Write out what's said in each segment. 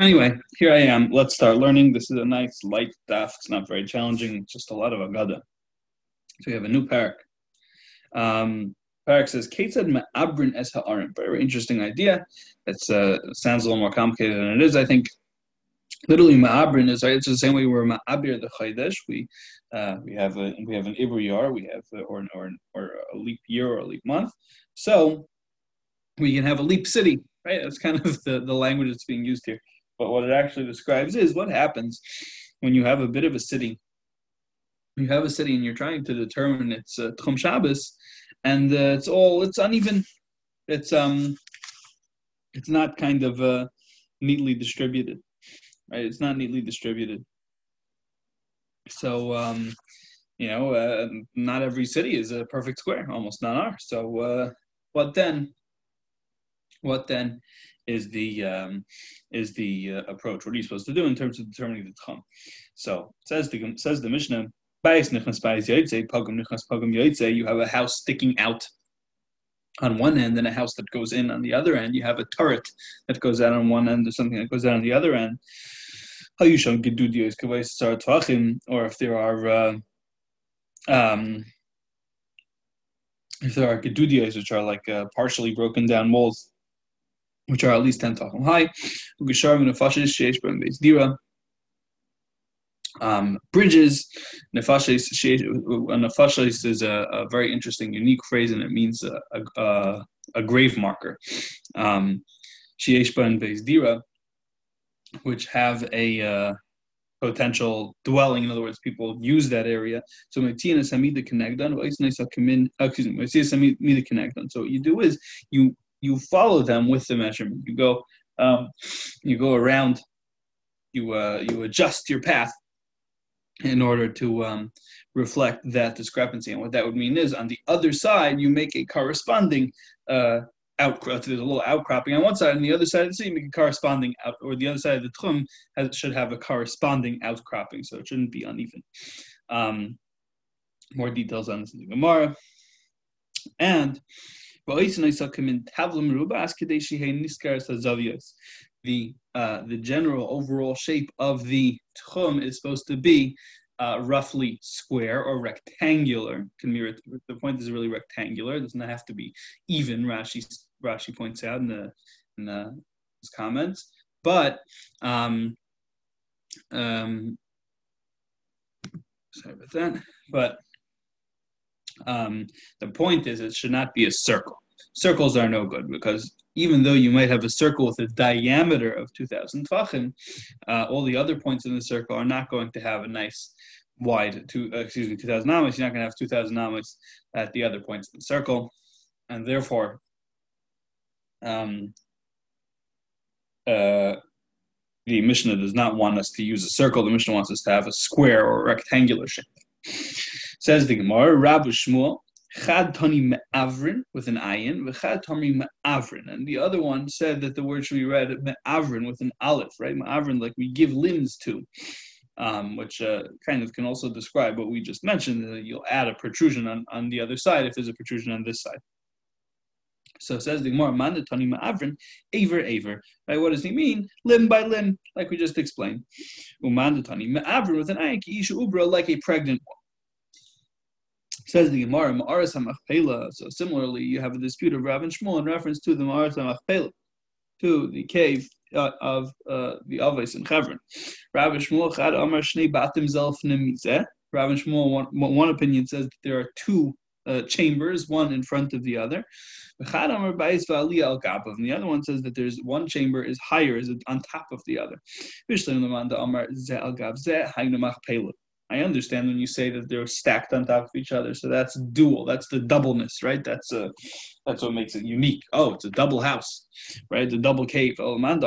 Anyway, here I am. Let's start learning. This is a nice light daf. It's not very challenging. It's just a lot of agada. So we have a new parak. Um, parak says, "Ketzad me'abrin es ha'arim." Very interesting idea. It uh, sounds a little more complicated than it is. I think. Literally, ma'abrin is right. It's the same way we're ma'abir the chaydesh. We uh, we have a we have an iver yar. We have a, or or or a leap year or a leap month. So we can have a leap city. Right. That's kind of the the language that's being used here. But what it actually describes is what happens when you have a bit of a city. You have a city and you're trying to determine its uh, Tchum Shabbos, and uh, it's all it's uneven. It's um, it's not kind of uh, neatly distributed, right? It's not neatly distributed. So um, you know, uh, not every city is a perfect square. Almost none are. So uh, what then? What then is the um, is the uh, approach. What are you supposed to do in terms of determining the tchum? So says the says the Mishnah. You have a house sticking out on one end and a house that goes in on the other end. You have a turret that goes out on one end or something that goes out on the other end. Or if there are uh, um, if there are gedudiyos, which are like uh, partially broken down walls which are at least 10 tachim high. Um, bridges, nefashis, is a, a, very interesting, unique phrase, and it means a, a, a grave marker. Um, which have a uh, potential dwelling. In other words, people use that area. So Connectan, excuse me. So what you do is you you follow them with the measurement. You go, um, you go around, you uh, you adjust your path in order to um, reflect that discrepancy. And what that would mean is, on the other side, you make a corresponding uh, outcrop. There's a little outcropping on one side, and the other side of the sea, you make a corresponding out, or the other side of the tchum has, should have a corresponding outcropping, so it shouldn't be uneven. Um, more details on this in the Gemara. And the uh, the general overall shape of the tchum is supposed to be uh, roughly square or rectangular. The point is really rectangular. It does not have to be even. Rashi Rashi points out in the in the, his comments, but um, um, sorry about that. But um, the point is, it should not be a circle. Circles are no good because even though you might have a circle with a diameter of 2,000 tfachim, uh, all the other points in the circle are not going to have a nice wide, two, uh, excuse me, 2,000 amos. You're not going to have 2,000 amos at the other points in the circle. And therefore, um, uh, the Mishnah does not want us to use a circle. The Mishnah wants us to have a square or rectangular shape. Says the Gemara, Rabbi Shmuel, Chad Tani Me'avrin with an ayin, V'chad Tani Me'avrin. And the other one said that the word should be read Me'avrin with an aleph, right? Me'avrin, like we give limbs to, um, which uh, kind of can also describe what we just mentioned. That you'll add a protrusion on, on the other side if there's a protrusion on this side. So says the Gemara, Mandatani Ma'avrin, Aver Aver. Right? What does he mean? Limb by limb, like we just explained. Umandatani Ma'avrin with an ayin, Isha Ubra, like a pregnant. Says the Gemara, Ma'aras HaMachpelah. So similarly, you have a dispute of Rav and Shmuel in reference to the Ma'aras HaMachpelah, to the cave uh, of uh, the Avos in Chevron. Rav and Shmuel Chad Amar Shnei Batim Zelf Nemizeh. Rav and Shmuel, one, one opinion says that there are two uh, chambers, one in front of the other. And the other one says that there's one chamber is higher, is on top of the other. I understand when you say that they're stacked on top of each other. So that's dual. That's the doubleness, right? That's a, uh, that's what makes it unique. Oh, it's a double house, right? The double cave. Oh, What do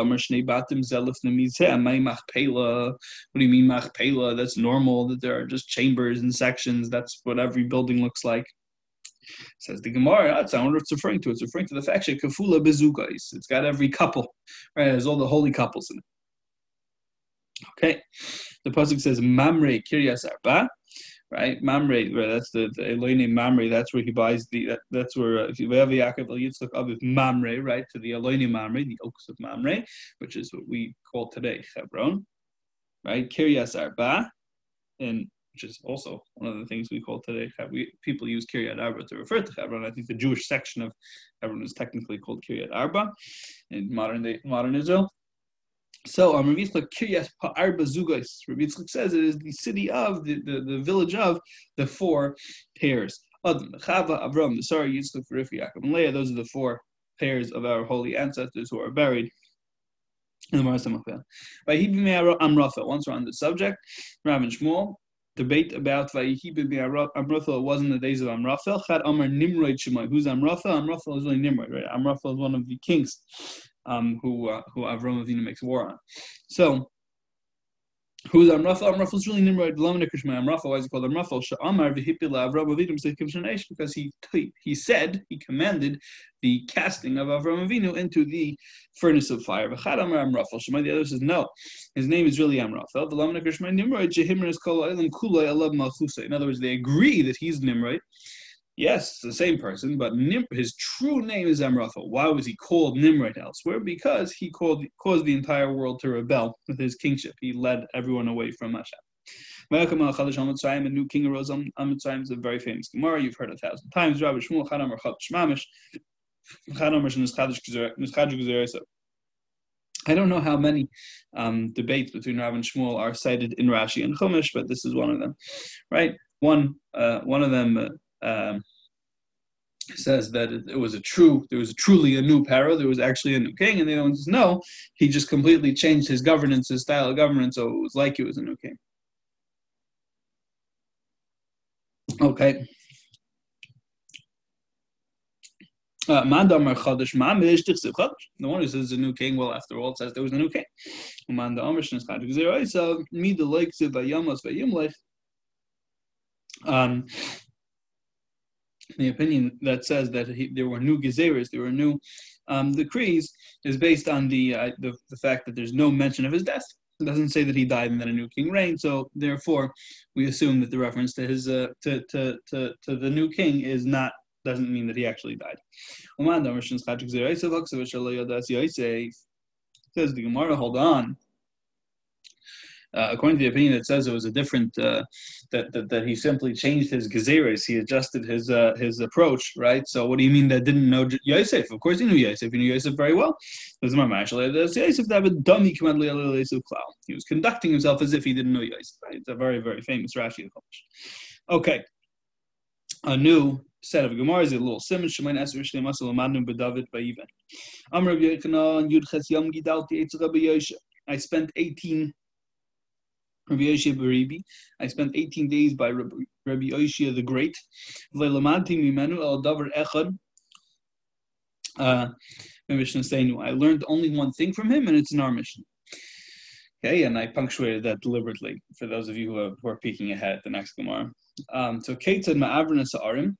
you mean machpela? That's normal. That there are just chambers and sections. That's what every building looks like. Says the Gemara, that's not what it's referring to. It's referring to the fact that kafula bezugais. It's got every couple, right? There's all the holy couples in it. Okay. The pasuk says Mamre Kiryas Arba. right? Mamre, right, that's the, the Eloine Mamre, that's where he buys the, that, that's where, uh, if you have Yaakov El Yitzchak Aviv Mamre, right, to the Eloine Mamre, the oaks of Mamre, which is what we call today Hebron, right? Kiryas Arba, and which is also one of the things we call today. We, people use Kiryat Arba to refer to Hebron. I think the Jewish section of Hebron is technically called Kiryat Arba in modern day, modern Israel. So um, Rabbi Yitzchak Zugos. Rabbi Yitzchak says it is the city of the, the, the village of the four pairs. Adam, Chava, Avram, Sarah, Yitzchak, Rivka, Yaakov, and Leah. Those are the four pairs of our holy ancestors who are buried in the. By Hebrew Amrafa, once we're on the subject, Rav and Shmuel debate about Vayihi. It was in the days of Amraphel. Chad Amar Nimrod Shemai. Who's Amraphel? Amraphel is really Nimrod, right? Amraphel is one of the kings um, who uh, who Avram Avinu makes war on. So Who's Amrafa? Amrafa is really Nimrod. Amrafa, why is he called Amrafa? Sha'amar v'hipila Avram Avinu because he he said he commanded the casting of Avram Avinu into the furnace of fire. V'chad Amar Amrafa. Shema the other says no, his name is really Amrafa. Nimrod Jehimras Kol Elam Kulay Alab Malchusa. In other words, they agree that he's Nimrod. Yes, the same person, but Nim- his true name is Amraphel. Why was he called Nimrod elsewhere? Because he called, caused the entire world to rebel with his kingship. He led everyone away from Hashem. Welcome to a new king arose on Mitzrayim is a very famous Gemara. You've heard a thousand times. Rabbi Shmuel Chadam Shmamish. I don't know how many um, debates between Rav and Shmuel are cited in Rashi and Chumash, but this is one of them, right? One, uh, one of them. Uh, um, says that it, was a true, there was truly a new para, there was actually a new king, and the other one says no, he just completely changed his governance, his style of governance, so it was like he was a new king. Okay. Uh, the one who says a new king, well, after all, it says there was a new king. Um, the opinion that says that he, there were new gezeres, there were new um, decrees, is based on the, uh, the, the fact that there's no mention of his death. It doesn't say that he died and then a new king reigned. So therefore, we assume that the reference to his uh, to, to, to, to the new king is not doesn't mean that he actually died. Says the Gemara, hold on. Uh, according to the opinion that says it was a different uh, that, that that he simply changed his gezeres, he adjusted his uh, his approach, right? So what do you mean that didn't know Yosef? Of course he knew Yosef. He knew Yosef very well. This is my Yosef He was conducting himself as if he didn't know Yosef. Right? It's a very very famous Rashi. Accomplished. Okay, a new set of Gemara is a little simon. Shemain Eser Shnei Masal Amadnu B'David Ba'Ivan. Amr Yechana Yud Ches Yom Gidalti Eitz Rabbi Yosha. I spent 18 Rabbi Yoshia Baribi. I spent 18 days by Rabbi, Yoshia the Great. Uh, I learned only one thing from him, and it's in our Mishnah. Okay, and I punctuated that deliberately for those of you who are, who are peeking ahead at the next Gemara. Um, so, Ketzad Ma'avranas Arim.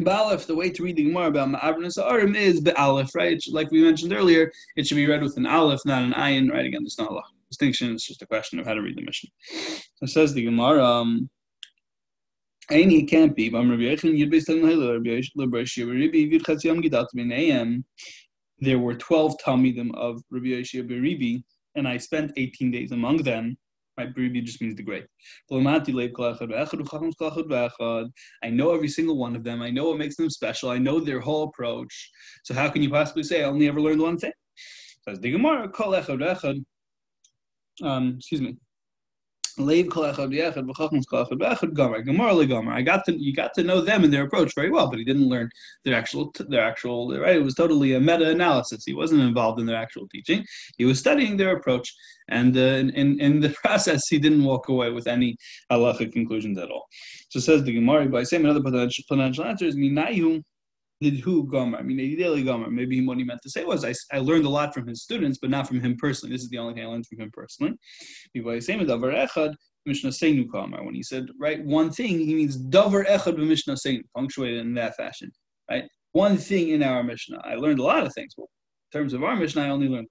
Ba'alef, the way to read the Gemara about Ma'avranas Arim is Be'alef, right? Like we mentioned earlier, it should be read with an Aleph, not an Ayin, right? Again, there's not a lot distinction. It's just a question of how to read the Mishnah. So says the Gemara. Um, Any can't be. There were 12 Talmidim of Rabbi Yeshua Beribi, and I spent 18 days among them. Right, Beribi just means the great. I know every single one of them. I know what makes them special. I know their whole approach. So how can you possibly say I only ever learned one thing? Um, excuse me. I got to you got to know them and their approach very well, but he didn't learn their actual their actual right. It was totally a meta analysis. He wasn't involved in their actual teaching. He was studying their approach, and uh, in in the process, he didn't walk away with any halachic conclusions at all. So says the Gemara by saying another potential, answer is did who Gomer? I mean, ideally Gomer. Maybe what he meant to say was, I, I learned a lot from his students, but not from him personally. This is the only thing I learned from him personally. When he said, right, one thing, he means davar echad b'mishnah seinu, punctuated in that fashion, right? One thing in our Mishnah. I learned a lot of things, but in terms of our Mishnah, I only learned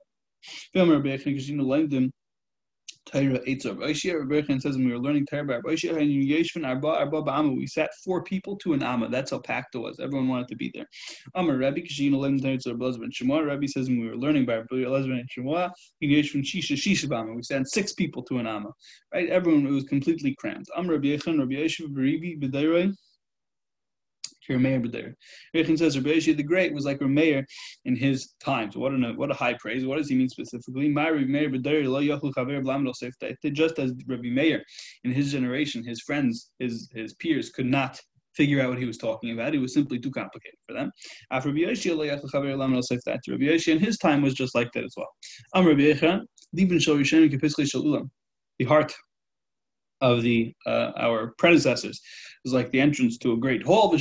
them. Torah Eitzor Boishia. Rebbe says when we were learning Torah and Arba Ba'ama, we sat four people to an Amma. That's how packed it was. Everyone wanted to be there. Amar Rebbe Kashin Olim Eitzor Blazban Shemua. Rabbi says when we were learning Bar Blazban and Shemua, Yeshvin Shisha Shisha Ba'ama. We sat six people to an Amma. Right? Everyone it was completely crammed. Amar Rabbi Yechon Rabbi Yeshiv Beribi B'dayroi. Rameir B'der. Rechin says Rabbi the Great was like Rameir in his time. So what a what a high praise. What does he mean specifically? Just as Rabbi Meir in his generation, his friends, his his peers could not figure out what he was talking about. It was simply too complicated for them. After Rabbi Yoshi, in his time was just like that as well. The heart of the uh, our predecessors was like the entrance to a great hall,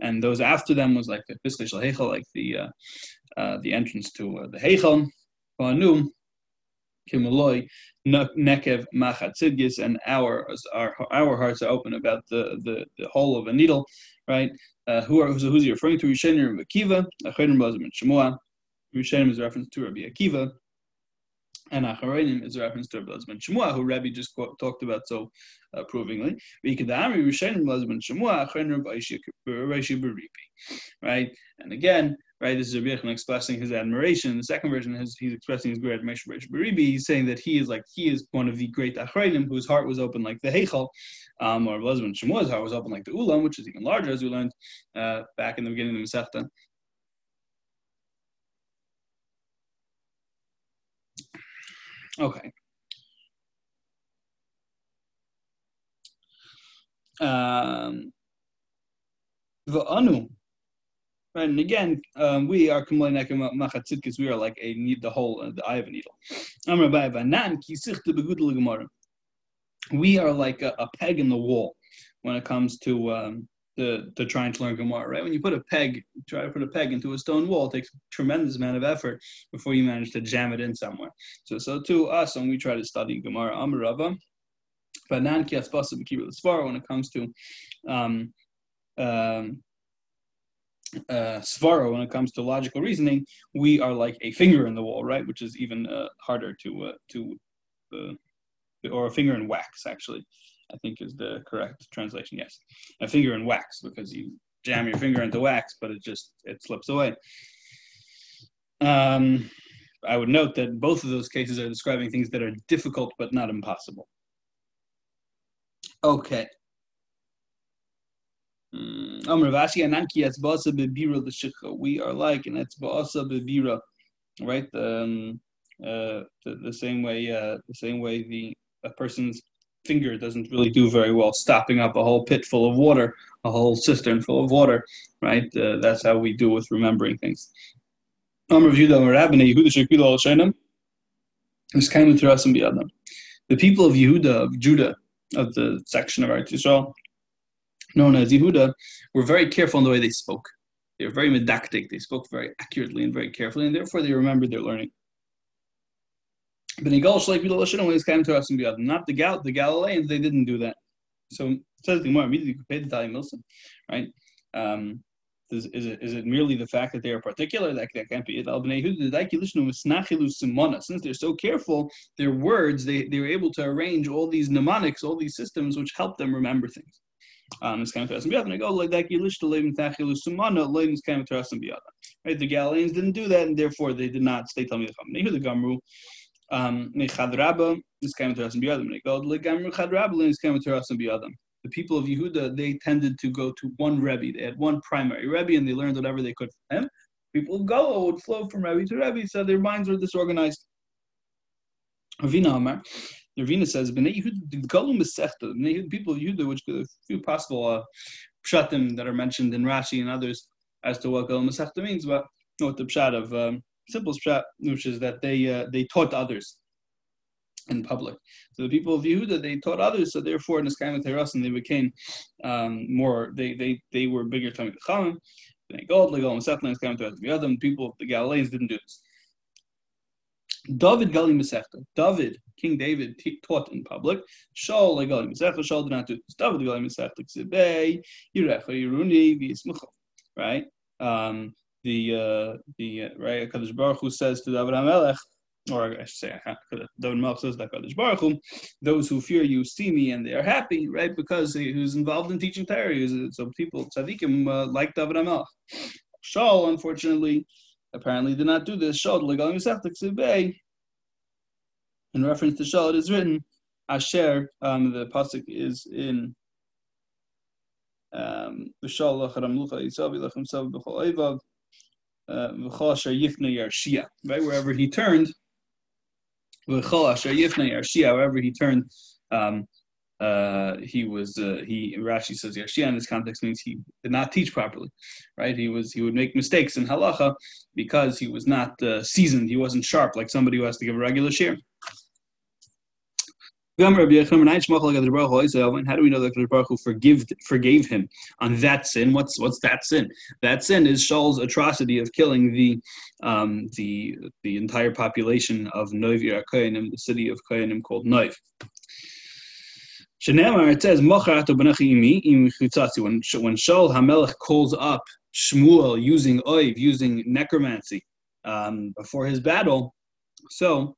and those after them was like the like the uh, uh, the entrance to uh, the Hechel. Kimaloi Nekev Machatzidgis, and our, our our hearts are open about the, the, the hole of a needle, right? Uh, who are who's, who's he referring to? Rishenim Akiva, Achedim Blazim and Shemua. Rishenim is reference to Rabbi Akiva, and Acharonim is a reference to Rabbi ben Shemua, who Rabbi just quote, talked about so approvingly. Right? And again, right, this is Rabbi expressing his admiration. The second version is he's expressing his great admiration for Baribi. He's saying that he is like he is one of the great Achronim whose heart was open like the Heichel, um, or Rabbi ben Shemua's heart was open like the Ulam, which is even larger, as we learned uh, back in the beginning of the Masechta. Okay. Um, anu, right? And again, um, we are because we are like a need the whole uh, the eye of a needle. We are like a, a, peg in the wall when it comes to um, the the trying to learn Gemara, right? When you put a peg, try to put a peg into a stone wall, it takes a tremendous amount of effort before you manage to jam it in somewhere. So, so to us, when we try to study Gemara, ki svara when it comes to um, um, uh, svara, when it comes to logical reasoning, we are like a finger in the wall, right? Which is even uh, harder to uh, to uh, or a finger in wax, actually. I think is the correct translation. Yes, a finger in wax because you jam your finger into wax, but it just it slips away. Um, I would note that both of those cases are describing things that are difficult but not impossible. Okay. Hmm, we are like an etzba'asa bebira, right? Um, uh, the, the same way, uh, the same way the a person's finger doesn't really do very well stopping up a whole pit full of water, a whole cistern full of water, right? Uh, that's how we do with remembering things. The people of Yehuda, of Judah, of the section of Eretz Yisrael, known as Yehuda, were very careful in the way they spoke. They were very medactic. They spoke very accurately and very carefully, and therefore they remembered their learning. Vidal Hashem when came to us and. Not the Gal the Galileans, they didn't do that. So says the Gemara immediately pay the Italian Milson, right? Um, is, is, it, is it merely the fact that they are particular? That, that can't be it. Since they're so careful, their words, they, they were able to arrange all these mnemonics, all these systems which help them remember things. Um, it's kind of I go like that. Right, the Galileans didn't do that, and therefore they did not stay Talmid Chacham. The Gamru the people of Yehuda, they tended to go to one Rebbe. They had one primary Rebbe and they learned whatever they could from him. People would go, would flow from Rebbe to Rebbe, so their minds were disorganized. Ravina Amar, Ravina says, Bnei Yehuda, Bnei people of Yehuda, which a few possible uh, pshatim that are mentioned in Rashi and others as to what Besechta means, but what the pshat of um, simple shot, which is that they uh, they taught others in public. So the people of Yehuda they taught others, so therefore in the sky and they became um, more. They they they were bigger Talmid Chachamim. Gold, settlers came to us. the other people. The Galileans didn't do this. David Gali Masechta. David, King David, taught in public. Shaul Gali Masechta. Shaul did not do this. David Gali Masechta. Ksebei Yirecha Yiruni V'Yismucha. Right. Um, the uh, the uh, right Kadosh Baruch Hu says to David Hamelech, or I should say, David Melch says that Baruch Hu, those who fear you see me and they are happy, right? Because he, was involved in teaching Torah. So people, tzaddikim, uh, like David Melch. Shaul, unfortunately, apparently did not do this. Shaul, in reference to Shaul, it is written, Asher, um, the pasuk is in um, right? Wherever he turned, wherever he turned, um, uh, he was uh, he Rashi says Yarshia in this context means he did not teach properly, right? He was he would make mistakes in halacha because he was not uh, seasoned, he wasn't sharp like somebody who has to give a regular share. How do we know that the Baruch Hu forgive, forgave him on that sin? What's what's that sin? That sin is Shaul's atrocity of killing the um, the the entire population of Noiv Koyanim, the city of Koyanim called Noiv. it says, when, when Shaul Hamelech calls up Shmuel using Oiv, using necromancy um, before his battle, so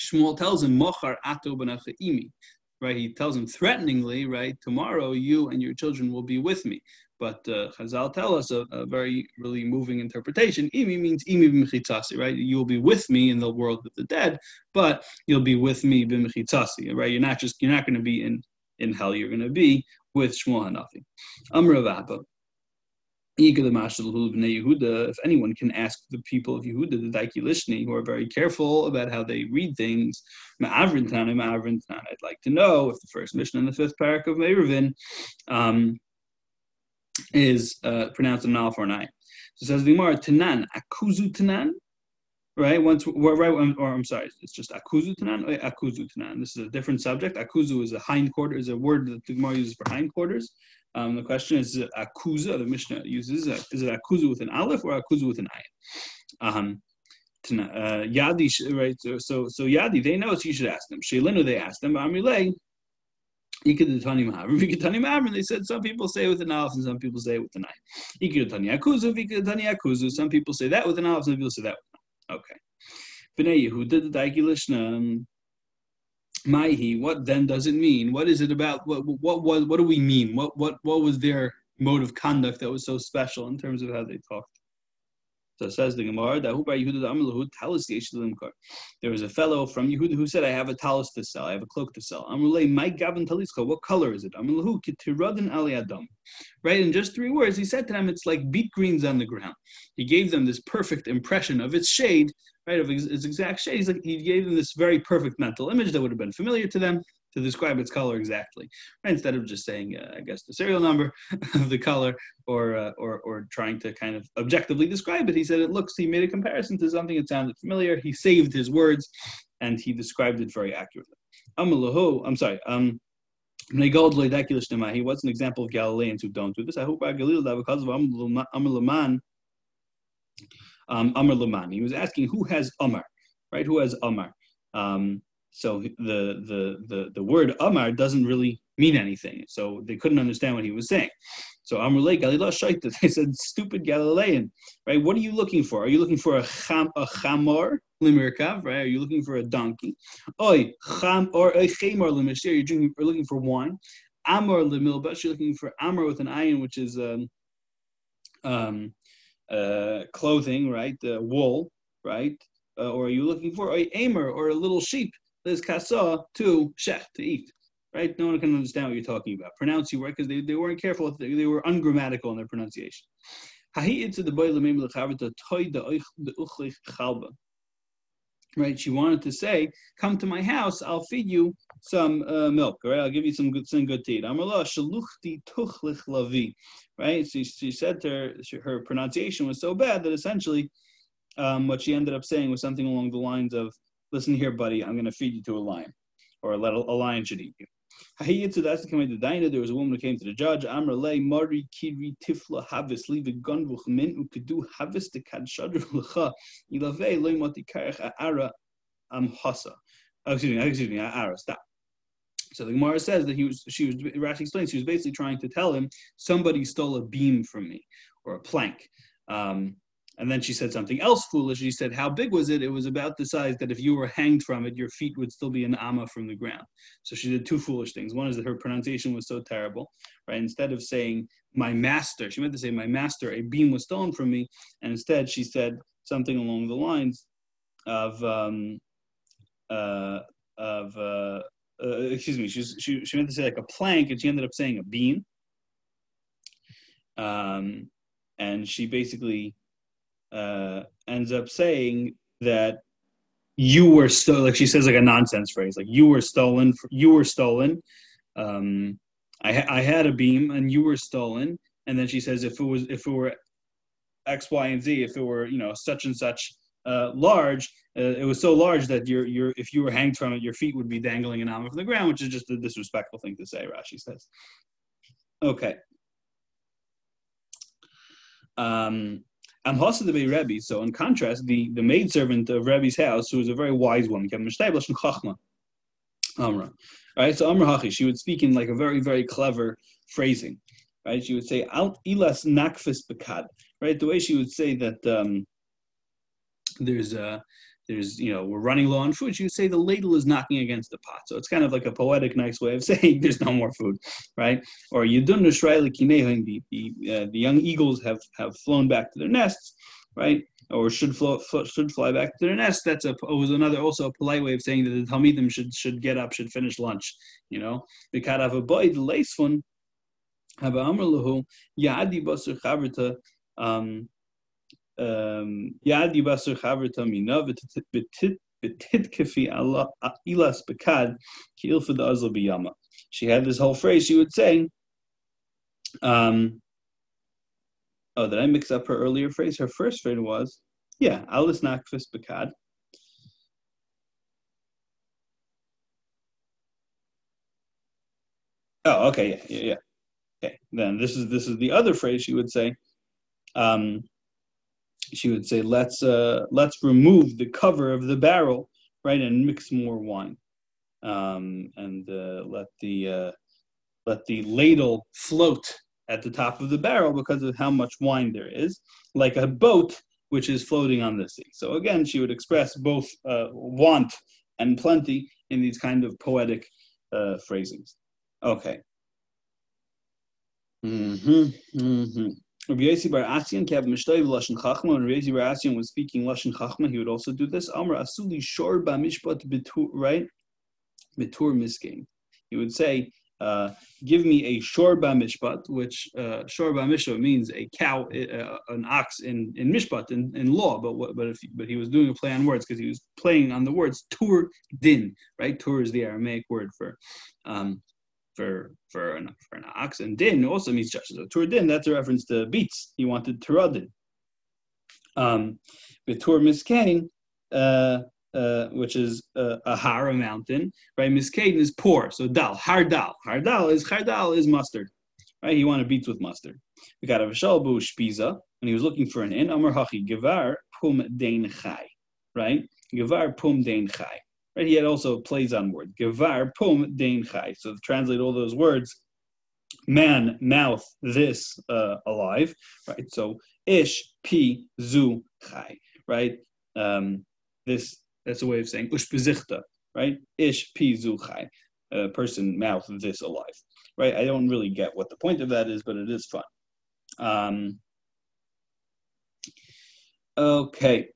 Shmuel tells him, Mochar ato imi. Right, he tells him threateningly, right, tomorrow you and your children will be with me. But uh, Chazal tell us a, a, very really moving interpretation. Imi means imi b'mechitzasi, right? You'll be with me in the world of the dead, but you'll be with me b'mechitzasi, right? You're not just you're not going to be in in hell. You're going to be with Shmuel Hanafi. Amr if anyone can ask the people of Yehuda, the Daiki Lishni, who are very careful about how they read things, I'd like to know if the first Mishnah in the fifth parak of Meiruvin um, is uh, pronounced in Alf or nine. So says the Gemara, Tanan, Akuzu Tanan, right? Once, right, or I'm sorry, it's just akuzu tanan or akuzu tanan. This is a different subject. Akuzu is a hindquarter, is a word that the Gemara uses for hindquarters. Um, the question is, is akuza, the Mishnah uses, is it akuza with an aleph or akuza with an ayin? Um, uh, yadi, right? So, so, so Yadi, they know, so you should ask them. Shelinu, they asked them. Amrilei, Ikadutani Mahavrim, Ikadutani Mahavrim. They said some people say with an aleph and some people say with an ayin. Ikadutani akuzu, Ikadutani akuzu. Some people say that with an aleph, some people say that with an ayin. Okay. Bnei Yehuda, did the Daiki Lishna, Maihi, what then does it mean? What is it about? What what what, what do we mean? What what what was their mode of conduct that was so special in terms of how they talked? So it says the Gemara there was a fellow from Yehuda who said, "I have a talus to sell. I have a cloak to sell." Amrulay, my gavin talisko. What color is it? Amrulahu kitiradin ali adam. Right in just three words, he said to them, "It's like beet greens on the ground." He gave them this perfect impression of its shade, right, of its exact shade. He's Like, he gave them this very perfect mental image that would have been familiar to them to describe its color exactly, right? instead of just saying, uh, I guess, the serial number of the color or, uh, or, or trying to kind of objectively describe it. He said it looks, he made a comparison to something that sounded familiar. He saved his words and he described it very accurately. I'm sorry. Um, he was an example of Galileans who don't do this. I hope because of Amr um, Amr Laman. He was asking who has Amar, right? Who has Amar? Um, so the, the the the word Amar doesn't really mean anything. So they couldn't understand what he was saying. So Amrulay Galila Shaita, they said, stupid Galilean, right? What are you looking for? Are you looking for a cham a chamor limirkav, right? Are you looking for a donkey? Oi, cham or a chamor limishir, you're you're looking for wine. Amor limilbash, you're looking for amor with an iron, which is um, um, uh, clothing, right? Uh, wool, right? Uh, or are you looking for a amer or a little sheep? There's kasa to shech, to eat. Right? No one can understand what you're talking about. Pronounce you right because they, they weren't careful. They, they were ungrammatical in their pronunciation. Right? She wanted to say, "Come to my house. I'll feed you some uh, milk. All right? I'll give you some good, some good tea." Right? She, she said to her, her pronunciation was so bad that essentially, um, what she ended up saying was something along the lines of, listen here, buddy, I'm going to feed you to a lion, or let a, a lion should eat you. That's coming to Dinah. There was a woman who came to the judge. Amr lay Mari Kiri Tifla Havis leave a gun min ukedu Havis the Kad Shadr Lacha Ilave Loy Mati Karach Ara Am Hasa. Oh, excuse me, excuse me, Ara, stop. So the Gemara says that he was, she was, Rashi explains, she was basically trying to tell him somebody stole a beam from me or a plank. Um, and then she said something else foolish. She said, How big was it? It was about the size that if you were hanged from it, your feet would still be an amma from the ground. So she did two foolish things. One is that her pronunciation was so terrible, right? Instead of saying, My master, she meant to say, My master, a beam was stolen from me. And instead, she said something along the lines of, um, uh, of uh, uh, excuse me, she, she, she meant to say like a plank, and she ended up saying a beam. Um, and she basically uh, ends up saying that you were stolen. Like she says, like a nonsense phrase, like you were stolen. You were stolen. Um, I, ha- I had a beam, and you were stolen. And then she says, if it was, if it were X, Y, and Z, if it were, you know, such and such uh, large, uh, it was so large that your your if you were hanged from it, your feet would be dangling an arm from the ground, which is just a disrespectful thing to say. Rashi says. Okay. Um, I'm Hasa the Rebbe. So in contrast, the, the maidservant of Rebbe's house, who was a very wise woman, Amra. Right? So Amra Hachi, she would speak in like a very, very clever phrasing. Right? She would say, Alt ilas nakfis bekad. Right? The way she would say that um, there's a there's you know we're running low on food. You say the ladle is knocking against the pot. So it's kind of like a poetic nice way of saying there's no more food right? Or yidun the the uh, the young eagles have have flown back to their nests right? Or should flow, should fly back to their nest. That's a was another also a polite way of saying that the talmidim should should get up should finish lunch you know? The a boy the lace one have amr yadi basur um Tamina Betitkefi Ilas Bekad Ki Ilfa Azla Biyama. She had this whole phrase. She would say, um, "Oh, did I mix up her earlier phrase? Her first phrase was, yeah, Alis Nakfis Bekad." Oh, okay, yeah, yeah, yeah. Okay, then this is this is the other phrase she would say. Um, she would say, let's uh, let's remove the cover of the barrel, right, and mix more wine, um, and uh, let the uh, let the ladle float at the top of the barrel because of how much wine there is, like a boat which is floating on the sea. So again, she would express both uh, want and plenty in these kind of poetic uh, phrasings. Okay. Mm-hmm, mm-hmm. Rabbi Yossi Bar Asian kept Lashon Chachma, and Rabbi Bar was speaking Lashon Chachma, he would also do this. Amr Asuli Shor Ba Mishpat Betur, right? Betur Miskin. He would say, uh, give me a shorba mishpat, which uh, shorba mishpat means a cow, uh, an ox in, in mishpat, in, in law. But what, but if but he was doing a play on words because he was playing on the words tur din, right? Tur is the Aramaic word for um, for for an, for an ox, and din also means judges. So tur din, that's a reference to beets. He wanted turadin. Um, but tur miskain, uh, uh, which is uh, a har, mountain, right? Miskain is poor, so dal, har dal. Har dal is har dal is mustard, right? He wanted beets with mustard. We got a vishalbu shpiza, and he was looking for an in. Amar hachi gevar pum dein chai, right? Gevar pum dein chai. Right? He had also plays on words. Gevar pum dein chai. So translate all those words, man, mouth, this, uh, alive. Right? So ish, pi, zu, chai. Right? Um, this, that's a way of saying ushbezichta. Right? Ish, pi, zu, chai. A person, mouth, this, alive. Right? I don't really get what the point of that is, but it is fun. Um, okay.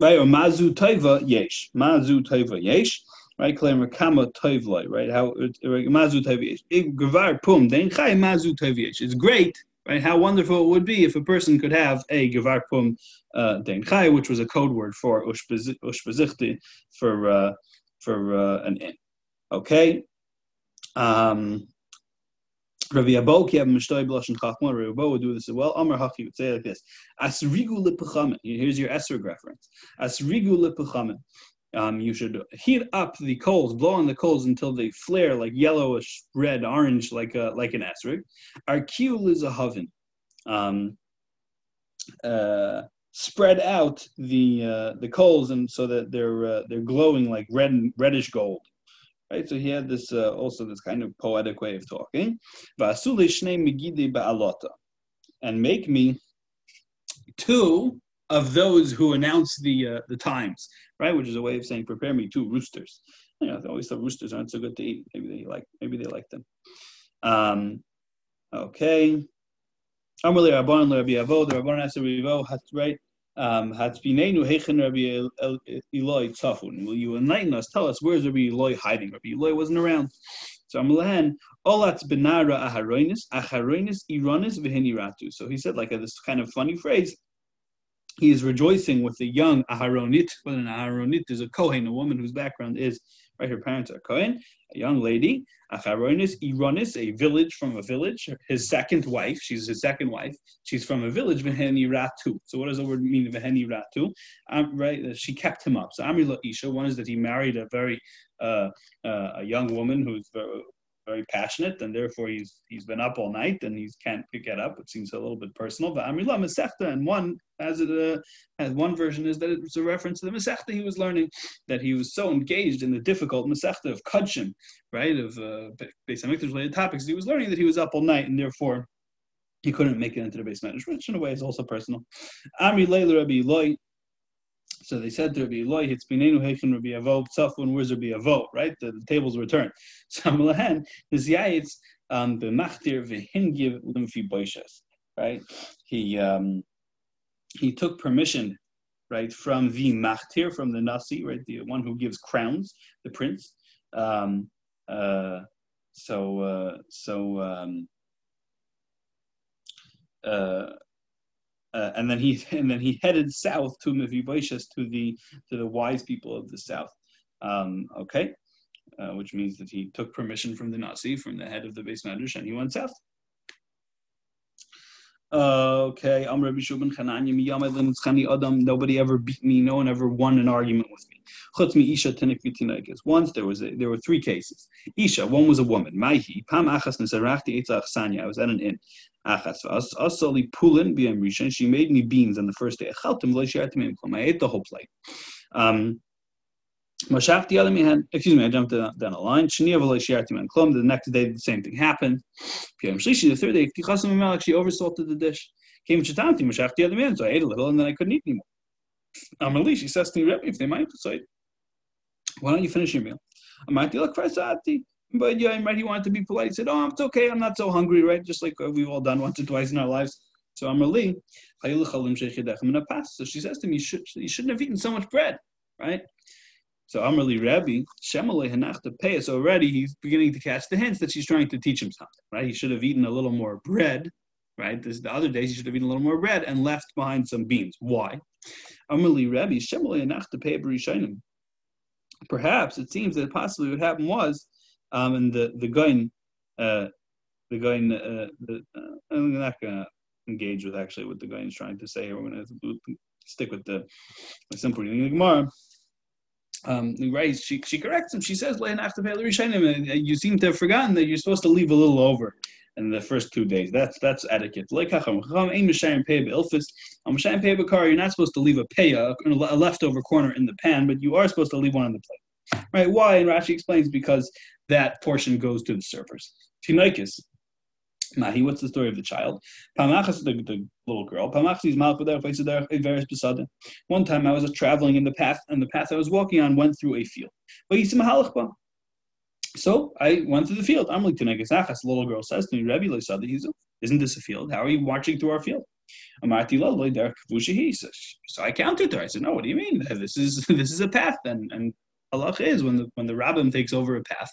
Right? Or mazu taiva yesh, mazu yesh, right? Claim kama toivloi, right? How mazu taiva yesh. Gavar pum den chai mazu yesh. It's great, right? How wonderful it would be if a person could have a gavar pum uh, den chai, which was a code word for ushbezichti for uh, for uh, an in. Okay. Um, Rabbi Abo ki have mishtoi b'lashon chachma. Rabbi Abo would do this as well. Amar Hachi would say like this: Asrigu lepechamen. Here's your esrog reference. Asrigu lepechamen. Um, you should heat up the coals, blow on the coals until they flare like yellowish, red, orange, like a, like an esrog. Arkiul is a oven. Um, uh, spread out the uh, the coals and so that they're uh, they're glowing like red reddish gold Right, so he had this uh, also this kind of poetic way of talking. And make me two of those who announce the uh, the times, right? Which is a way of saying prepare me two roosters. You know, they always thought roosters aren't so good to eat. Maybe they like maybe they like them. Um, okay. Amrli The Rabban asked Rabbi? Um, Eloi Tzafun. Will you enlighten us? Tell us where's Rabbi Eloi hiding? Rabbi Eloi wasn't around. So Amalahan, Olat benara aharoinis, aharoinis ironis v'heniratu. So he said like a, this kind of funny phrase. He is rejoicing with the young aharonit. Well, an aharonit is a kohen, a woman whose background is right? Her parents are Cohen, a young lady. Acharonis, Ironis, a village from a village. His second wife, she's his second wife. She's from a village, Veheni Ratu. So what does the word mean, Veheni Ratu? Um, right, uh, she kept him up. So Amri Isha, one is that he married a very uh, uh, a young woman who's very, passionate, and therefore he's he's been up all night and he can't get up. It seems a little bit personal. But Amrila Masechta, and one as it uh, as one version is that it's a reference to the Masechta he was learning that he was so engaged in the difficult Masechta of Kudshim, right, of uh, based on related topics. He was learning that he was up all night and therefore he couldn't make it into the beis medrash, which in a way is also personal. Amri Leila Rabbi Eloi so they said to Rabbi Eloi, "Hitzbinenu heichen Rabbi Avo tzafun." Where's Rabbi Avo? Right, the, the tables were turned. So Amalahan is Yaitz um, b'machtir v'hingiv limfi boishes. Right, he um, he took permission, right, from the machtir, from the nasi, right, the one who gives crowns, the prince. Um, uh, so uh, so. Um, uh, uh, and then he and then he headed south to Mephibosheth to the to the wise people of the south. Um, okay, uh, which means that he took permission from the Nasi, from the head of the beis medrash, and he went south. Uh, okay, I'm Rabbi Shubin Chananya Adam. Nobody ever beat me. No one ever won an argument with me. Chutz mi Isha Vitinaikas. Once there was a, there were three cases. Isha, one was a woman. Maihi Pam Achas Nesarachti Eitzach Sanya. I was at an inn. Achas Asali pulin b'yam rishon. She made me beans on the first day. I ate the whole plate. Um, excuse me, I jumped down, a line. The next day, the same thing happened. The third day, she oversalted the dish. Came Shatanti, Mashaf the other man, so I ate a little and then I couldn't eat anymore. Amali, she says to me, Rebbe, if they might, so why don't you finish your meal? Amati, look, but yeah, right, he wanted to be polite. He said, "Oh, it's okay. I'm not so hungry, right? Just like we've all done once or twice in our lives." So I'm really, so she says to me, you, should, you shouldn't have eaten so much bread, right? So really Rabbi, Shemalei Hanachta Pei. So already he's beginning to catch the hints that she's trying to teach him something, right? He should have eaten a little more bread, right? This, the other days he should have eaten a little more bread and left behind some beans. Why? Amrli Rabbi, Shemalei Hanachta Pei Perhaps it seems that possibly what happened was um, and the the guy, uh, the guy, uh, the, uh, I'm not gonna engage with actually what the guy is trying to say. We're gonna stick with the, the simple reading of the Gemara. Um, right, she, she corrects him. She says, You seem to have forgotten that you're supposed to leave a little over in the first two days. That's that's etiquette. Like You're not supposed to leave a paya, a leftover corner in the pan, but you are supposed to leave one on the plate. Right? Why? And Rashi explains because that portion goes to the servers. Tinaikis. Mahi, what's the story of the child? Pamachas, the, the little girl. One time I was traveling in the path, and the path I was walking on went through a field. So I went through the field. I'm like, The little girl says to me, Rabbi isn't this a field? How are you marching through our field? So I countered her. I said, No, what do you mean? This is this is a path, and, and halach is when the when the rabbin takes over a path,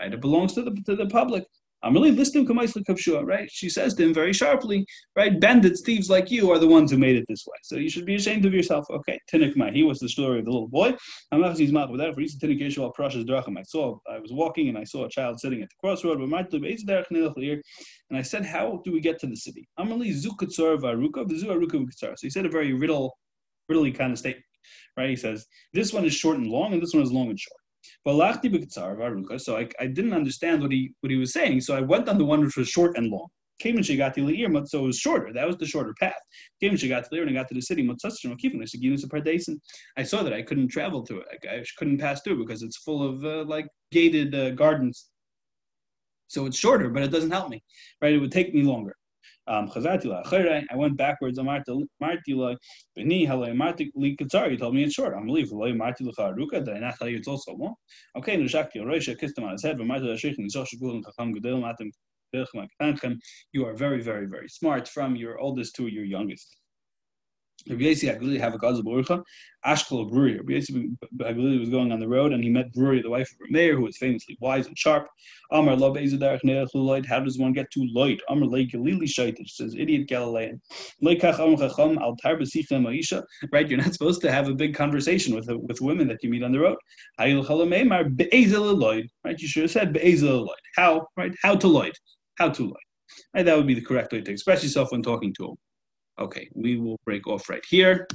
right? It belongs to the to the public. I'm really listening to Maisla Kapshua, right? She says to him very sharply, right? Bandits, thieves like you are the ones who made it this way. So you should be ashamed of yourself. Okay, Tinikmai, he was the story of the little boy. I saw, I was walking and I saw a child sitting at the crossroad, and I said, How do we get to the city? I'm really zukutsar varukov. So he said a very riddle, riddly kind of statement right? He says this one is short and long, and this one is long and short. So I, I didn't understand what he what he was saying, so I went on the one which was short and long. Came and she got to the so it was shorter. That was the shorter path. Came and she got to the and I got to the city. I saw that I couldn't travel to it. I couldn't pass through because it's full of uh, like gated uh, gardens. So it's shorter, but it doesn't help me, right? It would take me longer. Um, I went backwards. You told me it's short. I'm leaving. Did I not tell you it's also long? Okay, kissed him on his head. You are very, very, very smart from your oldest to your youngest. Rabbi Yossi Haglili have a Gaza Barucha, Ashkel Bruriah. Rabbi Yossi was going on the road and he met Bruriah, the wife of Rameir, who was famously wise and sharp. Amar Lo Luloid. How does one get to Lud? Amar Le Galili Shaitish says, idiot Galilean. Leikach Am Chacham Al Tar Maisha. Right, you're not supposed to have a big conversation with with women that you meet on the road. Hayil Chalameimar Be'ezel Right, you should have said Be'ezel How, right? How to light. How to light. Right, that would be the correct way to express yourself when talking to them. Okay, we will break off right here.